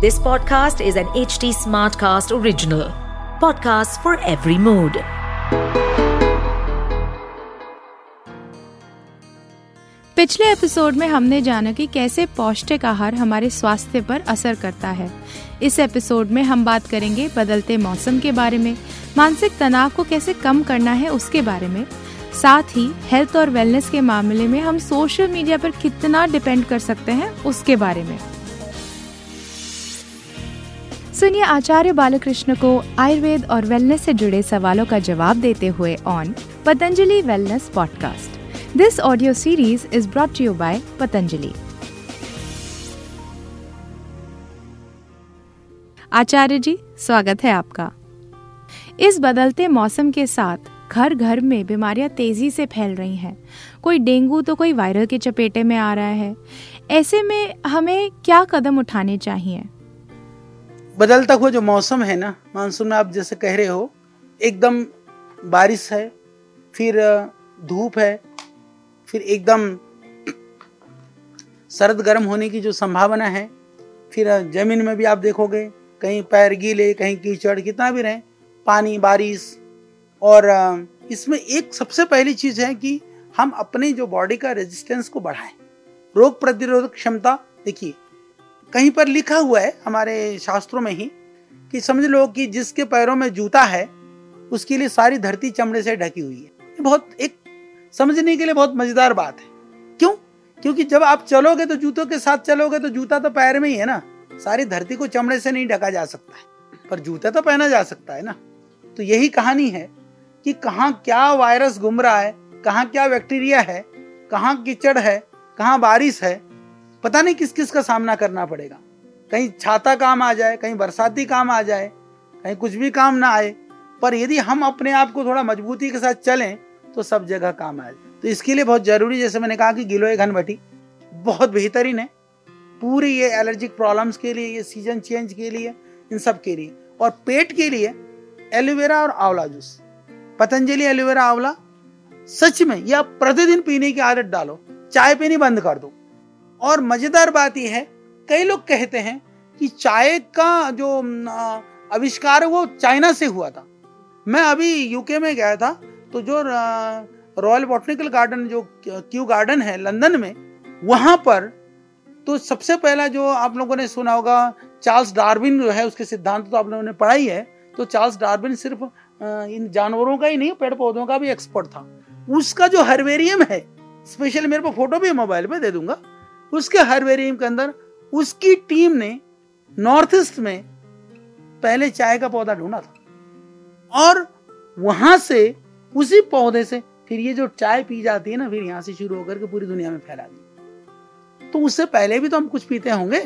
This podcast is an HT Smartcast original. Podcast for every mood. पिछले episode में हमने जाना कि कैसे पौष्टिक आहार हमारे स्वास्थ्य पर असर करता है इस एपिसोड में हम बात करेंगे बदलते मौसम के बारे में, मानसिक तनाव को कैसे कम करना है उसके बारे में, साथ ही हेल्थ और वेलनेस के मामले में हम सोशल मीडिया पर कितना डिपेंड कर सकते हैं उसके बारे में सुनिए आचार्य बालकृष्ण को आयुर्वेद और वेलनेस से जुड़े सवालों का जवाब देते हुए on Patanjali wellness podcast this audio series is brought you by Patanjali. Acharya ji, स्वागत है आपका। इस बदलते मौसम के साथ घर घर में बीमारियाँ तेज़ी से फैल रही हैं। कोई डेंगू तो कोई वायरल के चपेटे में आ रहा है। ऐसे में हमें क्या कदम उठाने चाहिए? बदलता हुआ जो मौसम है ना, मानसून में आप जैसे कह रहे हो, एकदम बारिश है, फिर धूप है, फिर एकदम सर्द गर्म होने की जो संभावना है, फिर ज़मीन में भी आप देखोगे, कहीं पैर गीले, कहीं कीचड़, कितना भी रहे, पानी, बारिश, और इसमें एक सबसे पहली चीज़ है कि हम अपने जो बॉडी का रेजिस्टेंस को बढ़ाएँ। रोग प्रतिरोधक क्षमता देखिए कहीं पर लिखा हुआ है हमारे शास्त्रों में ही कि समझ लो कि जिसके पैरों में जूता है, उसके लिए सारी धरती चमड़े से ढकी हुई है। ये बहुत एक समझने के लिए बहुत मज़ेदार बात है। क्यों? क्योंकि जब आप चलोगे तो जूतों के साथ चलोगे तो जूता तो पैर में ही है ना। सारी धरती को चमड़े से नहीं ढका जा सकता है। पर जूता तो पहना जा सकता है ना। तो यही कहानी है कि कहाँ क्या वायरस घूम रहा है, कहाँ क्या बैक्टीरिया है, कहाँ कीचड़ है, कहाँ बारिश है पता नहीं किस किस का सामना करना पड़ेगा। कहीं छाता काम आ जाए, कहीं बरसाती काम आ जाए, कहीं कुछ भी काम ना आए, पर यदि हम अपने आप को थोड़ा मजबूती के साथ चलें तो सब जगह काम आए तो इसके लिए बहुत ज़रूरी, जैसे मैंने कहा कि गिलोय घनबटी बहुत बेहतरीन है। पूरी ये एलर्जिक प्रॉब्लम्स के लिए, ये सीज़न चेंज के लिए, इन सब के लिए। और पेट के लिए एलोवेरा और आंवला जूस। पतंजलि एलोवेरा आंवला, सच में यह प्रतिदिन पीने की आदत डालो। चाय पीनी बंद कर दो। और मज़ेदार बात यह है, कई लोग कहते हैं कि चाय का जो आविष्कार वो चाइना से हुआ था। मैं अभी यूके में गया था तो जो रॉयल बॉटनिकल गार्डन जो क्यू गार्डन है लंदन में, वहाँ पर तो सबसे पहला जो आप लोगों ने सुना होगा चार्ल्स डार्विन जो है, उसके सिद्धांत तो आप लोगों ने पढ़ाई है तो चार्ल्स डार्विन सिर्फ़ इन जानवरों का ही नहीं, पेड़ पौधों का भी एक्सपर्ट था। उसका जो हर्वेरियम है स्पेशल मेरे को फ़ोटो भी मोबाइल पे दे दूँगा। उसके हर्बेरियम के अंदर उसकी टीम ने नॉर्थ ईस्ट में पहले चाय का पौधा ढूंढा था। और वहाँ से उसी पौधे से फिर ये जो चाय पी जाती है ना, फिर यहाँ से शुरू होकर के पूरी दुनिया में फैला दी। तो उससे पहले भी तो हम कुछ पीते होंगे।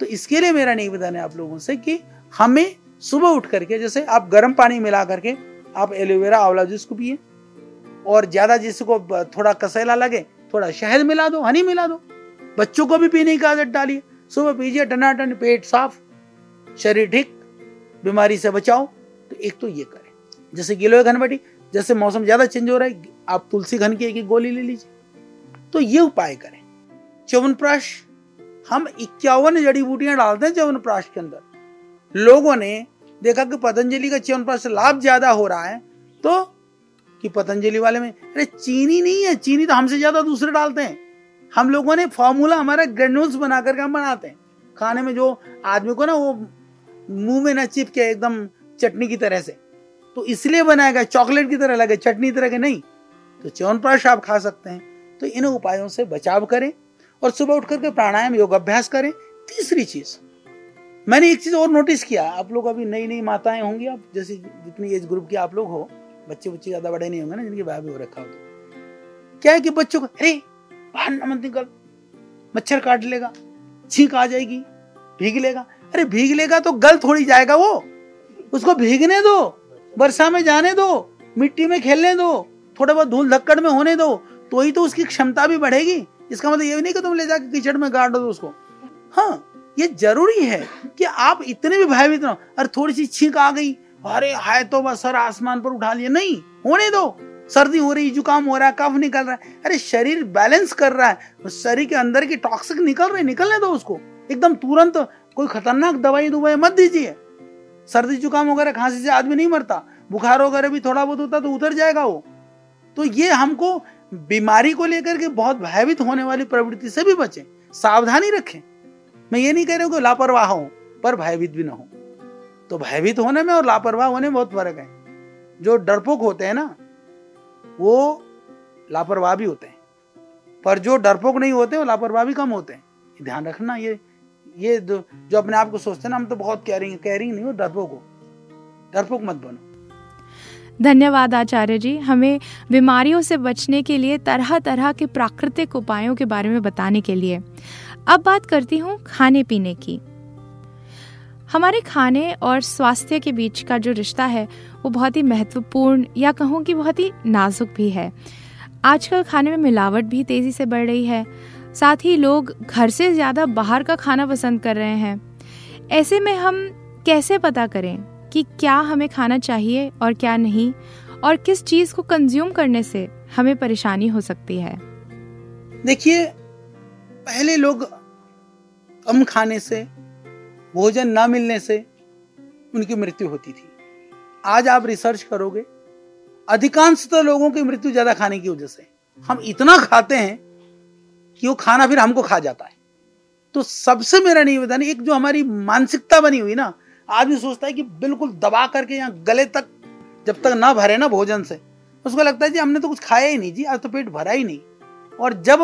तो इसके लिए मेरा नहीं बताने आप लोगों से कि हमें सुबह उठ करके, जैसे आप गर्म पानी मिला करके आप एलोवेरा, आंवला जूस को पिए, और ज़्यादा जिसको थोड़ा कसेला लगे, थोड़ा शहद मिला दो, हनी मिला दो बच्चों को भी पीने की आदत डालिए सुबह पीजिए, टनाटन, पेट साफ़, शरीर ठीक, बीमारी से बचाओ। तो एक तो ये करें। जैसे गिलो घनबटी, जैसे मौसम ज़्यादा चेंज हो रहा है, आप तुलसी घन की एक गोली ले लीजिए। तो ये उपाय करें। च्यवनप्राश, हम इक्यावन जड़ी बूटियाँ डालते हैं च्यवनप्राश के अंदर। लोगों ने देखा कि पतंजलि का च्यवनप्राश लाभ ज़्यादा हो रहा है तो कि पतंजलि वाले में, अरे, चीनी नहीं है, चीनी तो हमसे ज़्यादा दूसरे डालते हैं। हम लोगों ने फॉर्मूला हमारा ग्रेन्यूल्स बना करके हम बनाते हैं। खाने में जो आदमी को ना वो मुँह में ना चिपके, एकदम चटनी की तरह से। तो इसलिए बनाया गया चॉकलेट की तरह लगे, चटनी तरह के नहीं। तो च्यवनप्राश आप खा सकते हैं। तो इन उपायों से बचाव करें और सुबह उठ करके प्राणायाम, योग अभ्यास करें। तीसरी चीज़, मैंने एक चीज़ और नोटिस किया, आप लोग अभी नई नई माताएँ होंगी, आप जैसे जितनी एज ग्रुप के आप लोग हो बच्चे बच्चे ज़्यादा बड़े नहीं होंगे ना, जिनके भाई भी हो रखा हो तो। क्या है कि बच्चों को, अरे बाहर न मत निकल। मच्छर काट लेगा, छींक आ जाएगी, भीग लेगा। अरे भीग लेगा तो गल थोड़ी जाएगा वो। उसको भीगने दो, वर्षा में जाने दो, मिट्टी में खेलने दो, थोड़ा बहुत धूल धक्कड़ में होने दो तो ही तो उसकी क्षमता भी बढ़ेगी। इसका मतलब ये भी नहीं कि तुम ले जाकर कीचड़ में गाड़ दो उसको। हाँ ये ज़रूरी है कि आप इतने भी भयभीत ना अरे थोड़ी सी छींक आ गई। अरे हाय तो बस, सर आसमान पर उठा लिया नहीं, होने दो। सर्दी हो रही, जुकाम हो रहा है, कफ निकल रहा है। अरे, शरीर बैलेंस कर रहा है। शरीर के अंदर की टॉक्सिक निकल रहे, निकलने दो उसको। एकदम तुरंत कोई खतरनाक दवाई दुवाई मत दीजिए। सर्दी, जुकाम वगैरह खांसी से आदमी नहीं मरता। बुखार वगैरह भी थोड़ा बहुत होता तो उतर जाएगा वो। तो ये हमको बीमारी को लेकर के बहुत भयभीत होने वाली प्रवृत्ति से भी बचें। सावधानी रखें। मैं ये नहीं कह रहा हूँ कि लापरवाह हो, पर भयभीत भी ना हो। तो भयभीत होने में और लापरवाह होने में बहुत फ़र्क है। जो डरपोक होते हैं ना वो लापरवाह भी होते हैं। पर जो डरपोक नहीं होते वो लापरवाह भी कम होते हैं। ध्यान रखना ये ये जो, अपने आप को सोचते हैं ना हम तो बहुत कैरिंग कैरिंग नहीं हो डरपोक हो। डरपोक मत बनो। धन्यवाद आचार्य जी। हमें बीमारियों से बचने के लिए तरह तरह के प्राकृतिक उपायों के बारे में बताने के लिए। अब बात करती हूँ खाने पीने की। हमारे खाने और स्वास्थ्य के बीच का जो रिश्ता है वो बहुत ही महत्वपूर्ण या कहूँ कि बहुत ही नाजुक भी है। आजकल खाने में मिलावट भी तेज़ी से बढ़ रही है। साथ ही लोग घर से ज़्यादा बाहर का खाना पसंद कर रहे हैं। ऐसे में हम कैसे पता करें कि क्या हमें खाना चाहिए और क्या नहीं? और किस चीज़ को कंज्यूम करने से हमें परेशानी हो सकती है? देखिए, पहले लोग कम खाने से, भोजन ना मिलने से उनकी मृत्यु होती थी। आज आप रिसर्च करोगे अधिकांशतः लोगों की मृत्यु ज़्यादा खाने की वजह से। हम इतना खाते हैं कि वो खाना फिर हमको खा जाता है। तो सबसे मेरा निवेदन, एक जो हमारी मानसिकता बनी हुई ना आदमी सोचता है कि बिल्कुल दबा करके यहाँ गले तक जब तक ना भरे ना भोजन से, उसको लगता है जी हमने तो कुछ खाया ही नहीं जी, आज तो पेट भरा ही नहीं। और जब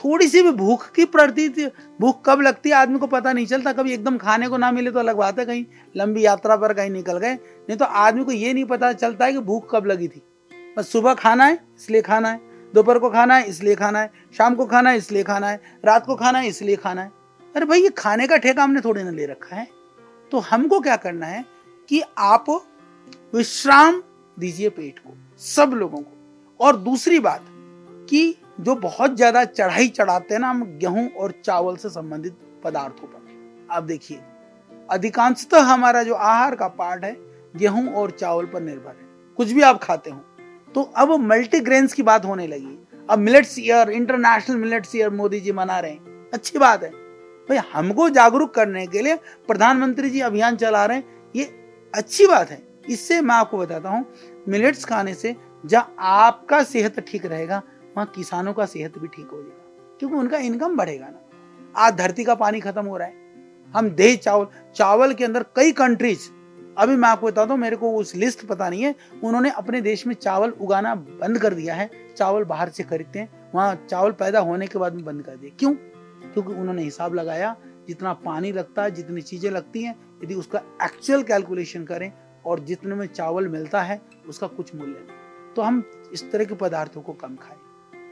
थोड़ी सी भी भूख की प्रतीति भूख कब लगती है, आदमी को पता नहीं चलता। कभी एकदम खाने को ना मिले तो अलग बात है, कहीं लंबी यात्रा पर कहीं निकल गए। नहीं तो आदमी को ये नहीं पता चलता है कि भूख कब लगी थी। बस सुबह खाना है, इसलिए खाना है। दोपहर को खाना है, इसलिए खाना है। शाम को खाना है, इसलिए खाना है। रात को खाना है, इसलिए खाना है। अरे भाई, ये खाने का ठेका हमने थोड़ी ना ले रखा है। तो हमको क्या करना है कि आप विश्राम दीजिए पेट को, सब लोगों को। और दूसरी बात कि जो बहुत ज़्यादा चढ़ाई चढ़ाते हैं ना हम गेहूँ और चावल से संबंधित पदार्थों पर। आप देखिए, अधिकांशतः हमारा जो आहार का पार्ट है, गेहूँ और चावल पर निर्भर है। कुछ भी आप खाते हो तो अब मल्टीग्रेन्स की बात होने लगी। अब millets year international millets year Modi ji मना रहे हैं। अच्छी बात है। भाई, हमको जागरूक करने के लिए प्रधानमंत्री जी अभियान चला रहे हैं। ये अच्छी बात है। इससे मैं आपको बताता हूँ मिलेट्स खाने से जहाँ आपका सेहत ठीक रहेगा वहाँ किसानों का सेहत भी ठीक हो जाएगा, क्योंकि उनका इनकम बढ़ेगा ना। आज धरती का पानी खत्म हो रहा है। हम दही चावल चावल के अंदर कई कंट्रीज़ अभी मैं आपको बताता हूँ, मेरे को उस लिस्ट पता नहीं है, उन्होंने अपने देश में चावल उगाना बंद कर दिया है, चावल बाहर से खरीदते हैं, वहाँ चावल पैदा होने के बाद में बंद कर दिया क्यों? क्योंकि उन्होंने हिसाब लगाया, जितना पानी लगता है, जितनी चीज़ें लगती हैं, यदि उसका एक्चुअल कैलकुलेशन करें, और जितने में चावल मिलता है, उसका कुछ मूल्य। नहीं तो हम इस तरह के पदार्थों को कम खाएँ।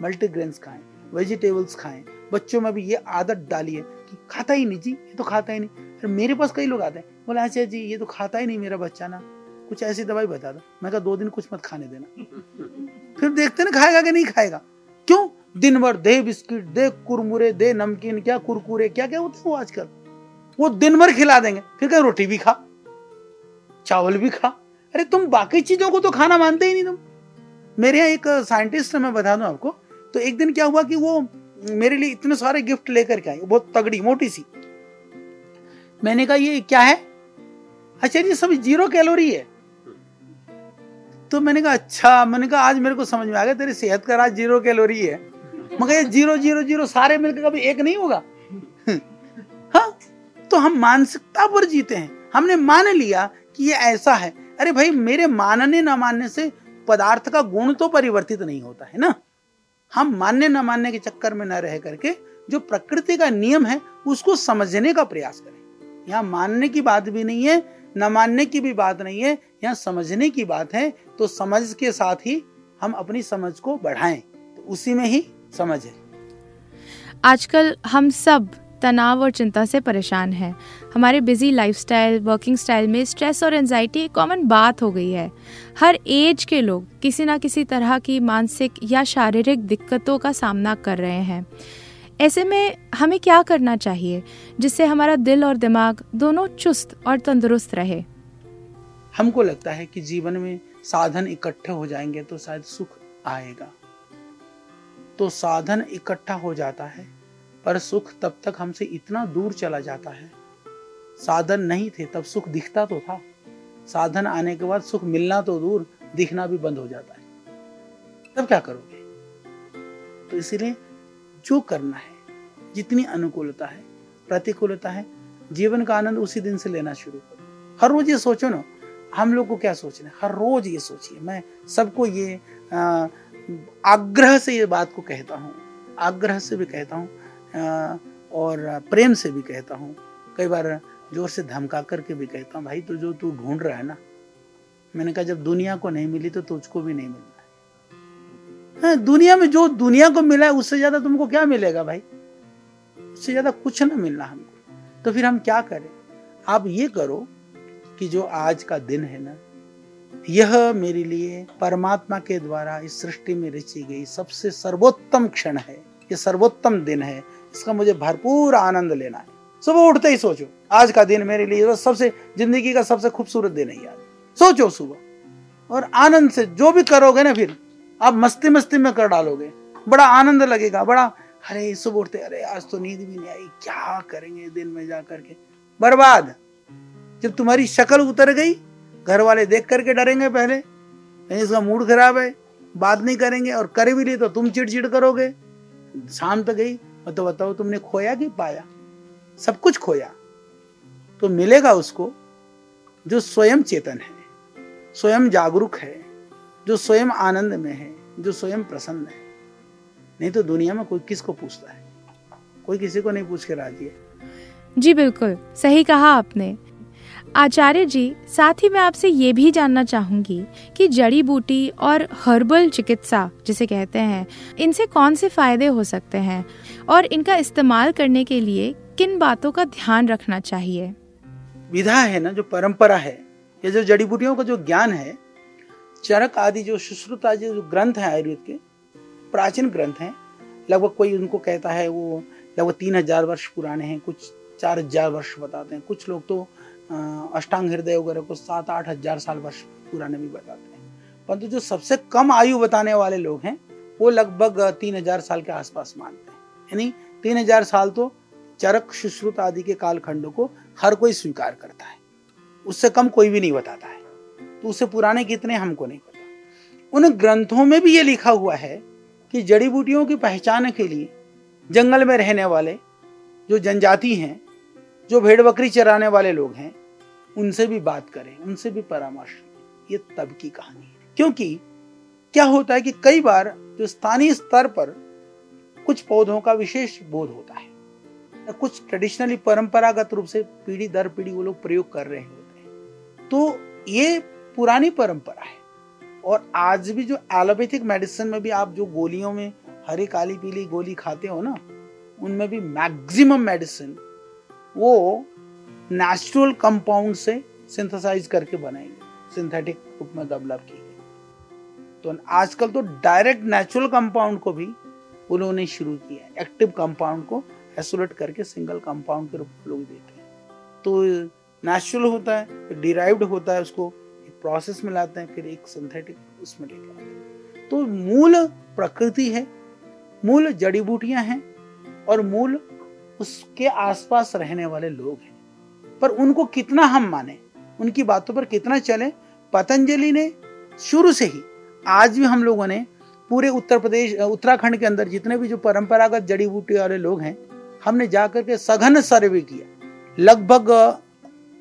मल्टीग्रेन्स खाएँ वेजिटेबल्स खाएँ। बच्चों में भी ये आदत डालिए कि खाता ही नहीं जी ये तो खाता ही नहीं। फिर मेरे पास कई लोग आते हैं बोले अच्छा जी ये तो खाता ही नहीं मेरा बच्चा ना। कुछ ऐसी दवाई बता दो। मैं कहा दो दिन कुछ मत खाने देना। फिर देखते ना खाएगा कि नहीं खाएगा। क्यों? दिन भर दे बिस्किट दे कुरमुरे दे नमकीन क्या कुरकुरे क्या क्या होते हैं वो आजकल? वो दिन भर खिला देंगे फिर क्या रोटी भी खा चावल भी खा। अरे तुम बाकी चीज़ों को तो खाना मानते ही नहीं तुम। मेरे यहाँ एक साइंटिस्ट मैं बता दूँ आपको तो एक दिन क्या हुआ कि वो मेरे लिए इतने सारे गिफ्ट लेकर के आई, बहुत तगड़ी, मोटी सी। मैंने कहा, ये क्या है? अच्छा जी सब ज़ीरो कैलोरी है। तो मैंने कहा अच्छा। मैंने कहा, आज मेरे को समझ में आ गया, तेरी सेहत का राज ज़ीरो कैलोरी है। मगर ये ज़ीरो ज़ीरो ज़ीरो, सारे मिलकर कभी एक नहीं होगा? हाँ तो हम मानसिकता पर जीते हैं। हमने मान लिया कि ये ऐसा है। अरे भाई, मेरे मानने ना मानने से पदार्थ का गुण तो परिवर्तित नहीं होता, है ना? हम मानने न मानने के चक्कर में न रह करके जो प्रकृति का नियम है, उसको समझने का प्रयास करें। यहाँ मानने की बात भी नहीं है, न मानने की भी बात नहीं है, यहाँ समझने की बात है तो समझ के साथ ही हम अपनी समझ को बढ़ाएँ। तो उसी में ही समझ। है आजकल हम सब तनाव और चिंता से परेशान हैं। हमारे बिज़ी लाइफस्टाइल वर्किंग स्टाइल में स्ट्रेस और एनजाइटी एक कॉमन बात हो गई है। हर एज के लोग किसी ना किसी तरह की मानसिक या शारीरिक दिक्कतों का सामना कर रहे हैं। ऐसे में हमें क्या करना चाहिए जिससे हमारा दिल और दिमाग दोनों चुस्त और तंदुरुस्त रहे? हमको लगता है कि जीवन में साधन इकट्ठे हो जाएँगे तो शायद सुख आएगा। तो साधन इकट्ठा हो जाता है पर सुख तब तक हमसे इतना दूर चला जाता है। साधन नहीं थे, तब सुख दिखता तो था। साधन आने के बाद सुख मिलना तो दूर, दिखना भी बंद हो जाता है। तब क्या करोगे? तो इसीलिए जो करना है, जितनी अनुकूलता है, प्रतिकूलता है, जीवन का आनंद उसी दिन से लेना शुरू करो। हर रोज ये सोचो ना, हम लोग को क्या सोचना है? हर रोज ये सोचिए। मैं सबको ये आग्रह से ये बात को कहता हूँ। आग्रह से भी कहता हूँ और प्रेम से भी कहता हूँ। कई बार ज़ोर से धमका करके भी कहता हूँ भाई तो जो तू ढूंढ रहा है ना मैंने कहा जब दुनिया को नहीं मिली तो तुझको भी नहीं मिलना है। हाँ, दुनिया में जो दुनिया को मिला है उससे ज़्यादा तुमको क्या मिलेगा भाई? उससे ज़्यादा कुछ ना मिलना हमको। तो फिर हम क्या करें? आप ये करो कि जो आज का दिन है ना यह मेरे लिए परमात्मा के द्वारा इस सृष्टि में रची गई सबसे सर्वोत्तम क्षण है। ये सर्वोत्तम दिन है। इसका मुझे भरपूर आनंद लेना है। सुबह उठते ही सोचो, आज का दिन मेरे लिए सबसे, ज़िंदगी का सबसे खूबसूरत दिन है आज सोचो सुबह, और आनंद से जो भी करोगे ना फिर, आप मस्ती मस्ती में कर डालोगे। बड़ा आनंद लगेगा, बड़ा, अरे, सुबह उठते, अरे, आज तो नींद भी नहीं आई, क्या करेंगे दिन में जा करके? बर्बाद। जब तुम्हारी शक्ल उतर गई घर वाले देख करके डरेंगे पहले कहीं इसका मूड खराब है, बात नहीं करेंगे, और कर भी ली तो तुम चिड़चिड़ करोगे। शाम तक गई और तो बताओ तुमने खोया कि पाया? सब कुछ खोया। तो मिलेगा उसको जो स्वयं चेतन है, स्वयं जागरूक है, जो स्वयं आनंद में है, जो स्वयं प्रसन्न है। नहीं तो दुनिया में कोई किसको पूछता है? कोई किसी को नहीं पूछ के राज़ी है। जी, बिल्कुल। सही कहा आपने। आचार्य जी, साथ ही मैं आपसे ये भी जानना चाहूँगी कि जड़ी बूटी और हर्बल चिकित्सा जिसे कहते हैं, इनसे कौन से फ़ायदे हो सकते हैं? और इनका इस्तेमाल करने के लिए किन बातों का ध्यान रखना चाहिए? विधा है ना, जो परंपरा है, ये जो जड़ी बूटियों का जो ज्ञान है, चरक आदि जो सुश्रुत आदि जो ग्रंथ है आयुर्वेद के, प्राचीन ग्रंथ हैं, लगभग कोई उनको कहता है वो लगभग तीन हज़ार वर्ष पुराने हैं, कुछ चार हज़ार वर्ष बताते हैं, कुछ लोग तो अष्टांग हृदय वगैरह को सात आठ हज़ार साल वर्ष पुराने भी बताते हैं। परंतु जो सबसे कम आयु बताने वाले लोग हैं, वो लगभग तीन हज़ार साल के आसपास मानते हैं। यानी तीन हज़ार साल तो चरक, सुश्रुत आदि के कालखंड को हर कोई स्वीकार करता है। उससे कम कोई भी नहीं बताता है। तो उससे पुराने कितने हमको नहीं पता। उन ग्रंथों में भी ये लिखा हुआ है कि जड़ी बूटियों की पहचान के लिए जंगल में रहने वाले जो जनजाति हैं, जो भेड़ बकरी चराने वाले लोग हैं, उनसे भी बात करें, उनसे भी परामर्श ये तब की कहानी है। क्योंकि क्या होता है कि कई बार जो स्थानीय स्तर पर कुछ पौधों का विशेष बोध होता है। कुछ ट्रेडिशनली परंपरागत रूप से पीढ़ी दर पीढ़ी वो लोग प्रयोग कर रहे होते हैं। तो ये पुरानी परंपरा है और आज भी जो एलोपैथिक मेडिसिन में भी आप जो गोलियों में हरी, काली, पीली गोली खाते हो ना, उनमें भी मैक्सिमम मेडिसिन वो नेचुरल कंपाउंड से सिंथेसाइज करके बनाएँगे। सिंथेटिक रूप में डेवलप की गई। तो आजकल तो डायरेक्ट नेचुरल कंपाउंड को भी उन्होंने शुरू किया एक्टिव कंपाउंड को एसोलेट करके सिंगल कंपाउंड के रूप में लोग देते हैं। तो नेचुरल होता है डिराइव्ड होता है, उसको एक प्रोसेस में लाते हैं, फिर एक सिंथेटिक उसमें लेके आते हैं। तो मूल प्रकृति है, मूल जड़ी बूटियाँ हैं, और मूल उसके आसपास रहने वाले लोग हैं। पर उनको कितना हम माने? उनकी बातों पर कितना चले? पतंजलि ने शुरू से ही, आज भी हम लोगों ने पूरे उत्तर प्रदेश उत्तराखंड के अंदर जितने भी जो परंपरागत जड़ी बूटी वाले लोग हैं, हमने जाकर के सघन सर्वे किया। लगभग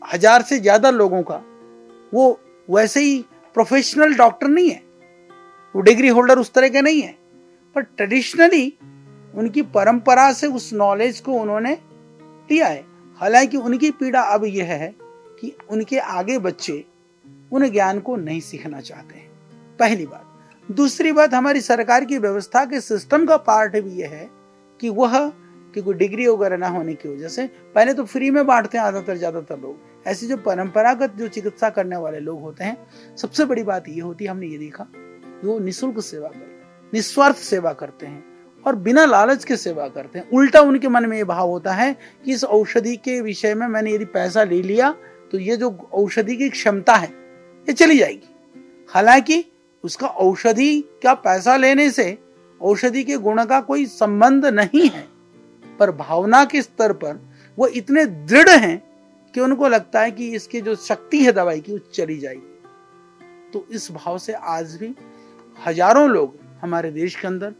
हज़ार से ज़्यादा लोगों का, वो वैसे ही प्रोफेशनल डॉक्टर नहीं है। वो डिग्री होल्डर उस तरह के नहीं है। पर ट्रेडिशनली उनकी परंपरा से उस नॉलेज को उन्होंने लिया है। हालाँकि उनकी पीड़ा अब यह है कि उनके आगे बच्चे उन ज्ञान को नहीं सीखना चाहते हैं। पहली बात। दूसरी बात, हमारी सरकार की व्यवस्था के सिस्टम का पार्ट भी यह है कि वह, कि कोई डिग्री वगैरह ना होने की वजह से, पहले तो फ्री में बांटते हैं ज़्यादातर ज़्यादातर लोग। ऐसे जो परंपरागत जो चिकित्सा करने वाले लोग होते हैं, सबसे बड़ी बात यह होती है, हमने ये देखा, वो निःशुल्क सेवा करते हैं, निस्वार्थ सेवा करते हैं, और बिना लालच के सेवा करते हैं। उल्टा उनके मन में ये भाव होता है कि इस औषधि के विषय में मैंने यदि पैसा ले लिया तो ये जो औषधि की क्षमता है, ये चली जाएगी। हालाँकि उसका औषधि का पैसा लेने से औषधि के गुण का कोई संबंध नहीं है। पर भावना के स्तर पर वो इतने दृढ़ हैं कि उनको लगता है कि इसकी जो शक्ति है दवाई की, वो चली जाएगी। तो इस भाव से आज भी हज़ारों लोग हमारे देश के अंदर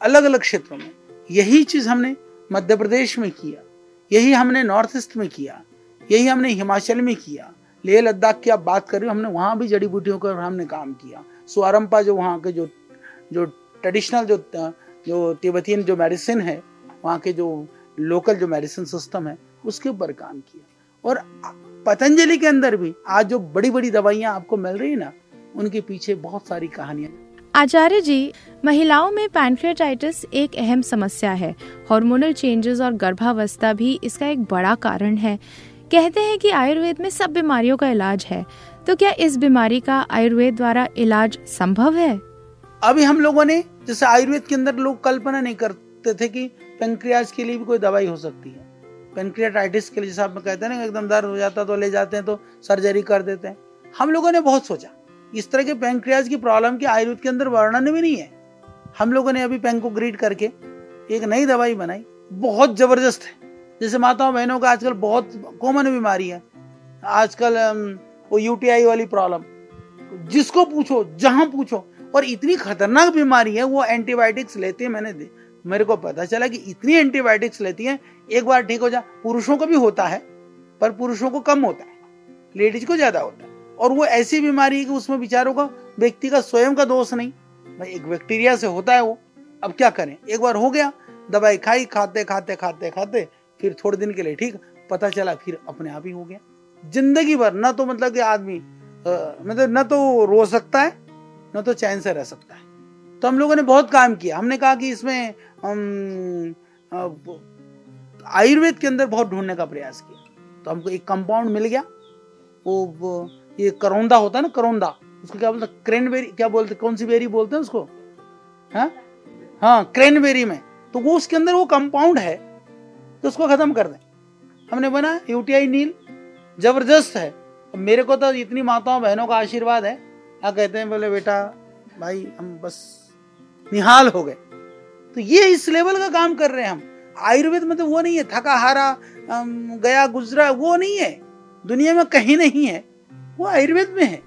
अलग अलग क्षेत्रों में यही चीज़ हमने मध्य प्रदेश में किया, यही हमने नॉर्थ ईस्ट में किया, यही हमने हिमाचल में किया लेह लद्दाख की आप बात कर रहे हो, हमने वहाँ भी जड़ी बूटियों पर हमने काम किया। सुअरम्पा जो वहाँ के जो जो ट्रेडिशनल जो जो तिब्बतियन जो मेडिसिन है, वहाँ के जो लोकल जो मेडिसिन सिस्टम है, उसके ऊपर काम किया। और पतंजलि के अंदर भी आज जो बड़ी बड़ी दवाइयाँ आपको मिल रही है ना, उनके पीछे बहुत सारी कहानियाँ। आचार्य जी, महिलाओं में पैंक्रियाटाइटिस एक अहम समस्या है। हार्मोनल चेंजेस और गर्भावस्था भी इसका एक बड़ा कारण है। कहते हैं कि आयुर्वेद में सब बीमारियों का इलाज है। तो क्या इस बीमारी का आयुर्वेद द्वारा इलाज संभव है? अभी हम लोगों ने, जैसे आयुर्वेद के अंदर लोग कल्पना नहीं करते थे कि पेंक्रियाज के लिए भी कोई दवाई हो सकती है। पेंक्रियाटाइटिस के लिए, जैसे आप कहते हैं ना एकदम दर्द हो जाता तो ले जाते हैं तो सर्जरी कर देते हैं। हम लोगों ने बहुत सोचा। इस तरह के पेंक्रियाज की प्रॉब्लम के आयुर्वेद के अंदर वर्णन भी नहीं है। हम लोगों ने अभी पेंक ग्रीड करके एक नई दवाई बनाई। बहुत ज़बरदस्त है। जैसे माताओं बहनों का आजकल बहुत कॉमन बीमारी है। आजकल वो यूटीआई वाली प्रॉब्लम जिसको पूछो, जहाँ पूछो, और इतनी खतरनाक बीमारी है, वो एंटीबायोटिक्स लेते हैं मैंने दे, मेरे को पता चला कि इतनी एंटीबायोटिक्स लेती हैं, एक बार ठीक हो जा, पुरुषों को भी होता है, पर पुरुषों को कम होता है लेडीज़ को ज़्यादा होता है। और वो ऐसी बीमारी है कि उसमें बिचारों का, व्यक्ति का स्वयं का दोष नहीं, भाई एक बैक्टीरिया से होता है वो, अब क्या करें? एक बार हो गया, दवाई खाई, खाते खाते खाते खाते फिर थोड़े दिन के लिए ठीक? पता चला फिर अपने आप ही हो गया। ज़िंदगी भर ना तो मतलब कि आदमी मतलब न तो रो सकता है न तो चैन से रह सकता है। तो हम लोगों ने बहुत काम किया। हमने कहा कि इसमें आयुर्वेद के अंदर बहुत ढूँढने का प्रयास किया। तो हमको एक कंपाउंड मिल गया। वो, ये करौंदा होता है ना करौंदा उसको क्या बोलते क्रेनबेरी क्या बोलते कौन सी बेरी बोलते हैं उसको? हाँ? हाँ क्रेनबेरी में। तो वो उसके अंदर वो कंपाउंड है तो उसको खत्म कर दें। हमने बना यूटीआई नील, ज़बरदस्त है। मेरे को तो इतनी माताओं बहनों का आशीर्वाद है। क्या कहते हैं, बोले, बेटा, भाई, हम बस निहाल हो गए। तो ये इस लेवल का काम कर रहे हैं हम। आयुर्वेद में तो वो नहीं है थका हारा गया, गुजरा, वो नहीं है। दुनिया में कहीं नहीं है। वो आयुर्वेद में है।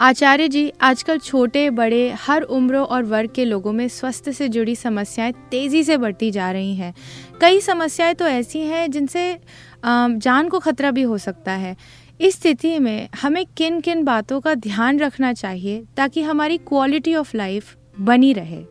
आचार्य जी, आजकल छोटे, बड़े, हर उम्र और वर्ग के लोगों में स्वास्थ्य से जुड़ी समस्याएँ तेज़ी से बढ़ती जा रही हैं। कई समस्याएँ तो ऐसी हैं जिनसे जान को खतरा भी हो सकता है। इस स्थिति में हमें किन किन बातों का ध्यान रखना चाहिए ताकि हमारी क्वालिटी ऑफ़ लाइफ बनी रहे?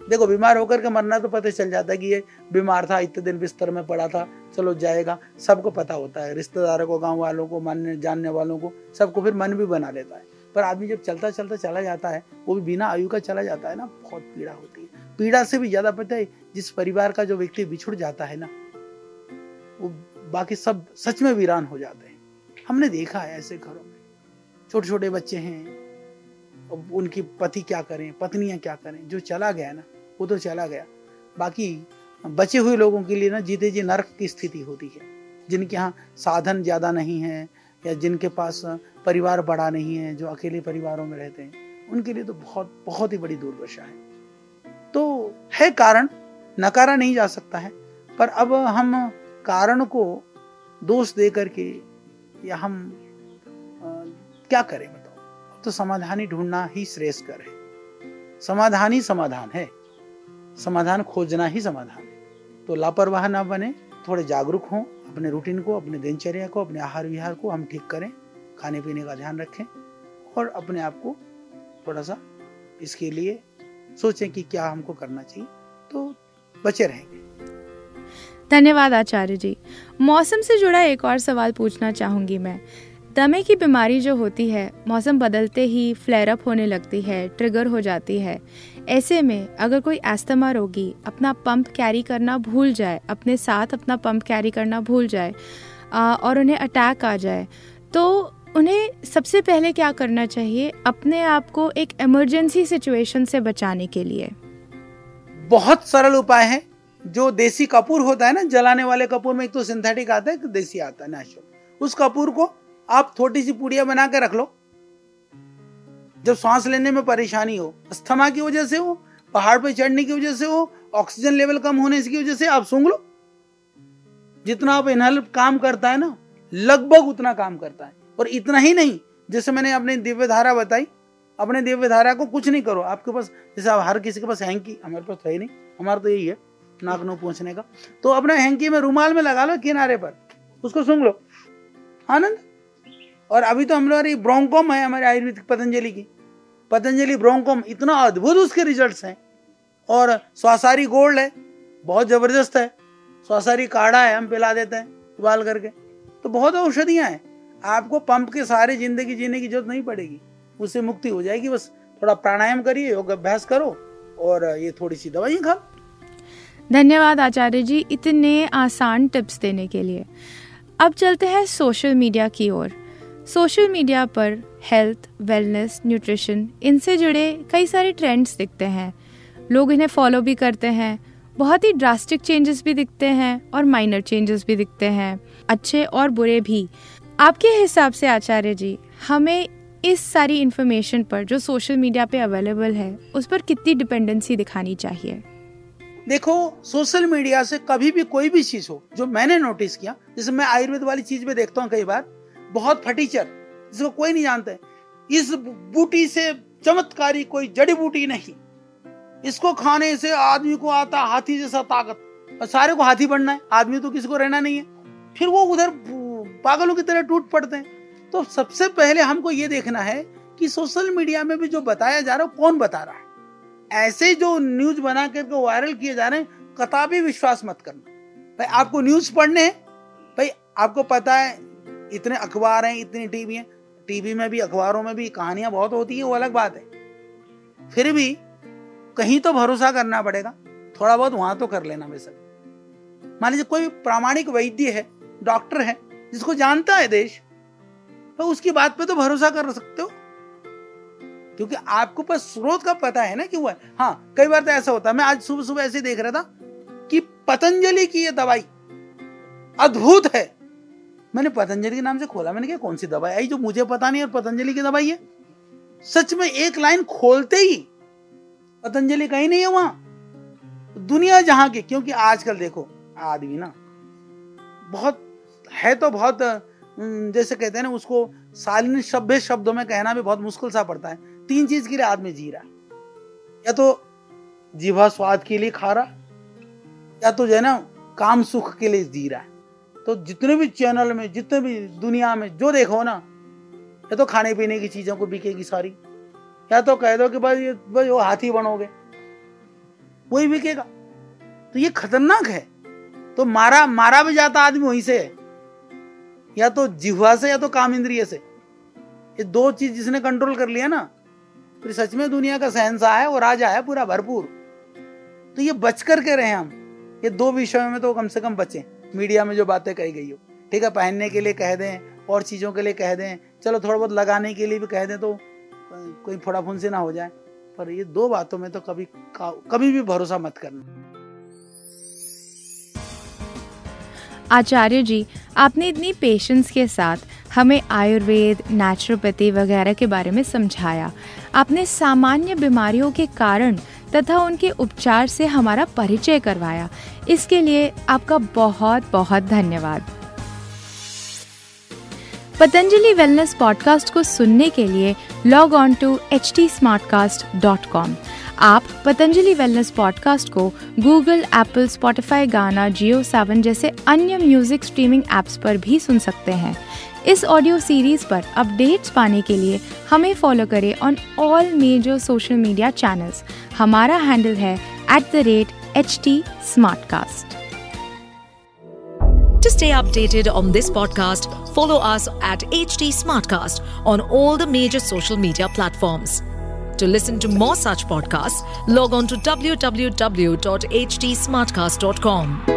देखो, बीमार होकर के मरना तो पता चल जाता है कि ये बीमार था, इतने दिन बिस्तर में पड़ा था, चलो जाएगा। सबको पता होता है, रिश्तेदारों को गाँव वालों को, मानने, जानने वालों को, सबको फिर मन भी बना लेता है। पर आदमी जब चलता चलता चला जाता है, वो भी बिना आयु का चला जाता है ना, बहुत पीड़ा होती है। पीड़ा से भी ज़्यादा पता है, जिस परिवार का जो व्यक्ति बिछुड़ जाता है ना, वो बाकी सब सच में वीरान हो जाते हैं। हमने देखा है ऐसे घरों में। छोटे छोटे बच्चे हैं, अब उनकी पति क्या करें, पत्नियाँ क्या करें, जो चला गया ना, वो तो चला गया। बाकी बचे हुए लोगों के लिए ना, जीते जी नरक की स्थिति होती है, जिनके यहाँ साधन ज़्यादा नहीं है या जिनके पास परिवार बड़ा नहीं है जो अकेले परिवारों में रहते हैं उनके लिए तो बहुत बहुत ही बड़ी दुर्दशा है। तो है कारण नकारा नहीं जा सकता है पर अब हम कारण को दोष दे करके या हम आ, क्या करें बताओ? तो समाधान ही ढूंढना ही श्रेष्ठ कर है। समाधान ही समाधान है। समाधान खोजना ही समाधान है। तो लापरवाह ना बने थोड़े जागरूक हों। अपने रूटीन को, अपने दिनचर्या को, अपने आहार विहार को हम ठीक करें, खाने पीने का ध्यान रखें और अपने आप को थोड़ा सा इसके लिए सोचें कि क्या हमको करना चाहिए तो बचे रहेंगे। धन्यवाद आचार्य जी। मौसम से जुड़ा एक और सवाल पूछना चाहूँगी मैं। दमे की बीमारी जो होती है, मौसम बदलते ही फ्लेयर अप होने लगती है ट्रिगर हो जाती है। ऐसे में अगर कोई एस्थमा रोगी अपना पंप कैरी करना भूल जाए, अपने साथ अपना पंप कैरी करना भूल जाए और उन्हें अटैक आ जाए तो उन्हें सबसे पहले क्या करना चाहिए? अपने आप को एक इमरजेंसी सिचुएशन से बचाने के लिए। बहुत सरल उपाय है। जो देसी कपूर होता है ना, जलाने वाले कपूर में एक तो सिंथेटिक आता है देसी आता है नेचुरल उस कपूर को आप छोटी सी पुड़िया बना के रख लो। जब सांस लेने में परेशानी हो, अस्थमा की वजह से हो, पहाड़ पे चढ़ने की वजह से हो, ऑक्सीजन लेवल कम होने की वजह से आप सूंघ लो। जितना आप इनहल काम करता है ना, लगभग उतना काम करता है। और इतना ही नहीं, जैसे मैंने अपनी दिव्य धारा बताई, अपने दिव्य धारा को कुछ नहीं करो। आपके पास, जैसे आप हर किसी के पास हैंकी, हमारे पास तो है नहीं, हमारा तो यही है, नाक नो पहुँचने का। तो अपने हैंकी में रुमाल में लगा लो किनारे पर, उसको सुन लो। आनंद? और अभी तो हमारी ब्रोंकोम है हमारे आयुर्वेदिक पतंजलि की। पतंजलि, ब्रोंकोम, इतना अद्भुत उसके रिजल्ट्स हैं। और स्वासारी गोल्ड है, बहुत ज़बरदस्त है। स्वासारी काढ़ा है, हम पिला देते हैं उबाल करके। तो बहुत औषधियाँ हैं। आपको पंप के सारे ज़िंदगी जीने की ज़रूरत नहीं पड़ेगी। उससे मुक्ति हो जाएगी। बस थोड़ा प्राणायाम करिए, योग अभ्यास करो और ये थोड़ी सी दवाई खाओ। धन्यवाद आचार्य जी इतने आसान टिप्स देने के लिए। अब चलते हैं सोशल मीडिया की ओर। सोशल मीडिया पर हेल्थ, वेलनेस, न्यूट्रिशन, इनसे जुड़े कई सारे ट्रेंड्स दिखते हैं। लोग इन्हें फॉलो भी करते हैं। बहुत ही ड्रास्टिक चेंजेस भी दिखते हैं और माइनर चेंजेस भी दिखते हैं। अच्छे और बुरे भी। आपके हिसाब से आचार्य जी, हमें इस सारी इन्फॉर्मेशन पर जो सोशल मीडिया पे अवेलेबल है, उस पर कितनी डिपेंडेंसी दिखानी चाहिए? देखो सोशल मीडिया से कभी भी कोई भी चीज़ हो, जो मैंने नोटिस किया, जैसे मैं आयुर्वेद वाली चीज़ में देखता हूँ कई बार बहुत फटीचर, जिसको कोई नहीं जानता इस बूटी से चमत्कारी कोई जड़ी बूटी नहीं। इसको खाने से आदमी को आता हाथी जैसा ताकत। और सारे को हाथी बनना है, आदमी तो किसी को रहना नहीं है। फिर वो उधर पागलों की तरह टूट पड़ते हैं। तो सबसे पहले हमको ये देखना है कि सोशल मीडिया में भी जो बताया जा रहा है कौन बता रहा है? ऐसे जो न्यूज़ बना करके वायरल किए जा रहे हैं, कताबी विश्वास मत करना। भाई, आपको न्यूज़ पढ़ने हैं। भाई, आपको पता है इतने अखबार हैं, इतनी टीवी हैं। टीवी में भी, अखबारों में भी कहानियाँ बहुत होती है, वो अलग बात है। फिर भी कहीं तो भरोसा करना पड़ेगा, थोड़ा बहुत वहाँ तो कर लेना बेशक। मान लीजिए कोई प्रामाणिक वैद्य है, डॉक्टर है, जिसको जानता है देश तो उसकी बात पे तो भरोसा कर सकते हो। क्योंकि आपको पास स्रोत का पता है ना कि हुआ है। हाँ कई बार तो ऐसा होता है, मैं आज सुबह सुबह ऐसे देख रहा था कि पतंजलि की ये दवाई अद्भुत है। मैंने पतंजलि के नाम से खोला। मैंने कहा, कौन सी दवाई? आई, जो मुझे पता नहीं और पतंजलि की दवाई है। सच में एक लाइन खोलते ही पतंजलि कहीं नहीं है वहाँ। दुनिया जहाँ की, क्योंकि आजकल देखो, आदमी ना, बहुत, है तो बहुत जैसे कहते हैं ना, उसको सालिन सभ्य शब्दों में कहना भी बहुत मुश्किल सा पड़ता है। तीन चीज़ के लिए आदमी जी रहा या तो जीवा स्वाद के लिए खा रहा, या तो जो है ना, काम सुख के लिए जी रहा है। तो जितने भी चैनल में, जितने भी दुनिया में जो देखो ना, या तो खाने पीने की चीज़ों को बिकेगी सारी, या तो कह दो कि भाई ये भाई वो हाथी बनोगे, वही बिकेगा। तो ये खतरनाक है। तो मारा मारा भी जाता आदमी वहीं से है या तो जिह्वा से, या तो काम इंद्रिय से। ये दो चीज़ जिसने कंट्रोल कर लिया ना, फिर सच में दुनिया का सहनशाह है और राजा है पूरा भरपूर। तो ये बच कर के रहे हम। ये दो विषयों में तो कम से कम बचे। मीडिया में जो बातें कही गई हो। ठीक है, पहनने के लिए कह दें और चीज़ों के लिए कह दें। चलो, थोड़ा बहुत लगाने के लिए भी कह दें तो कोई फोड़ा फुंसी ना हो जाए। पर ये दो बातों में तो कभी कभी भी भरोसा मत करना। आचार्य जी, आपने इतनी पेशेंस के साथ हमें आयुर्वेद नेचुरोपैथी वगैरह के बारे में समझाया। आपने सामान्य बीमारियों के कारण तथा उनके उपचार से हमारा परिचय करवाया। इसके लिए आपका बहुत बहुत धन्यवाद। पतंजलि वेलनेस पॉडकास्ट को सुनने के लिए log on to H T आप पतंजलि वेलनेस पॉडकास्ट को Google Apple Spotify Gaana Jio Saavn जैसे अन्य म्यूज़िक स्ट्रीमिंग एप्स पर भी सुन सकते हैं। इस ऑडियो सीरीज पर अपडेट्स पाने के लिए हमें फॉलो करें on all major social media channels हमारा हैंडल है at the rate H T To stay updated on this podcast, follow us at HT Smartcast on all the major social media platforms. To listen to more such podcasts, log on to www.htsmartcast.com.